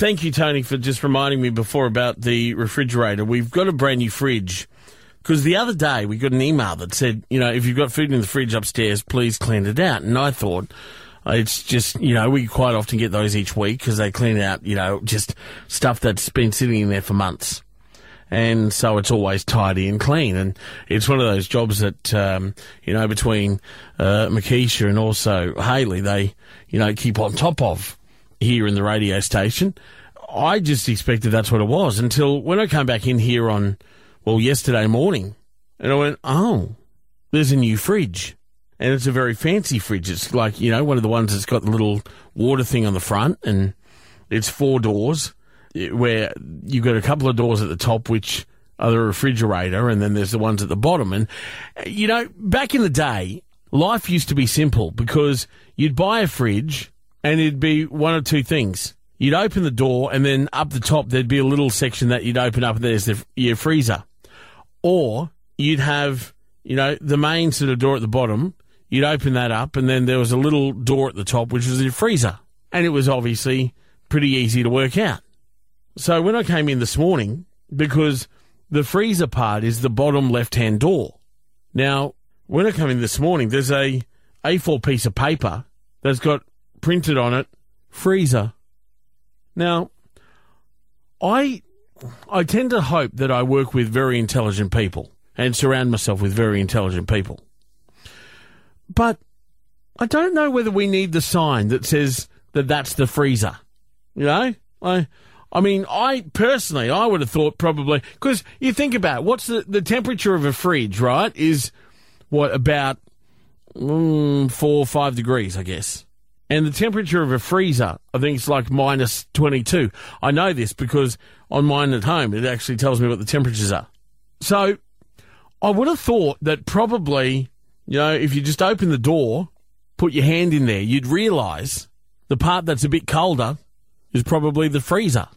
Thank you, Tony, for just reminding me before about the refrigerator. We've got a brand new fridge. Because the other day we got an email that said, you know, if you've got food in the fridge upstairs, please clean it out. And I thought, uh, it's just, you know, we quite often get those each week because they clean out, you know, just stuff that's been sitting in there for months. And so it's always tidy and clean. And it's one of those jobs that, um, you know, between uh, Makisha and also Haley, they, you know, keep on top of here in the radio station. I just expected that's what it was until when I came back in here on, well, yesterday morning, and I went, oh, there's a new fridge. And it's a very fancy fridge. It's like, you know, one of the ones that's got the little water thing on the front, and it's four doors, eh, where you've got a couple of doors at the top, which are the refrigerator, and then there's the ones at the bottom. And, eh, you know, back in the day, life used to be simple because you'd buy a fridge and it'd be one of two things. You'd open the door, and then up the top, there'd be a little section that you'd open up, and there's the, your freezer. Or you'd have, you know, the main sort of door at the bottom, you'd open that up, and then there was a little door at the top, which was your freezer. And it was obviously pretty easy to work out. So when I came in this morning, because the freezer part is the bottom left hand door. Now, when I come in this morning, there's a A4 piece of paper that's got printed on it freezer. Now, I I tend to hope that I work with very intelligent people and surround myself with very intelligent people. But I don't know whether we need the sign that says that that's the freezer. You know, I I mean, I personally, I would have thought probably because you think about it, what's the the temperature of a fridge, right? Is what about mm, four or five degrees, I guess. And the temperature of a freezer, I think it's like minus 22. I know this because on mine at home, it actually tells me what the temperatures are. So I would have thought that probably, you know, if you just open the door, put your hand in there, you'd realise the part that's a bit colder is probably the freezer.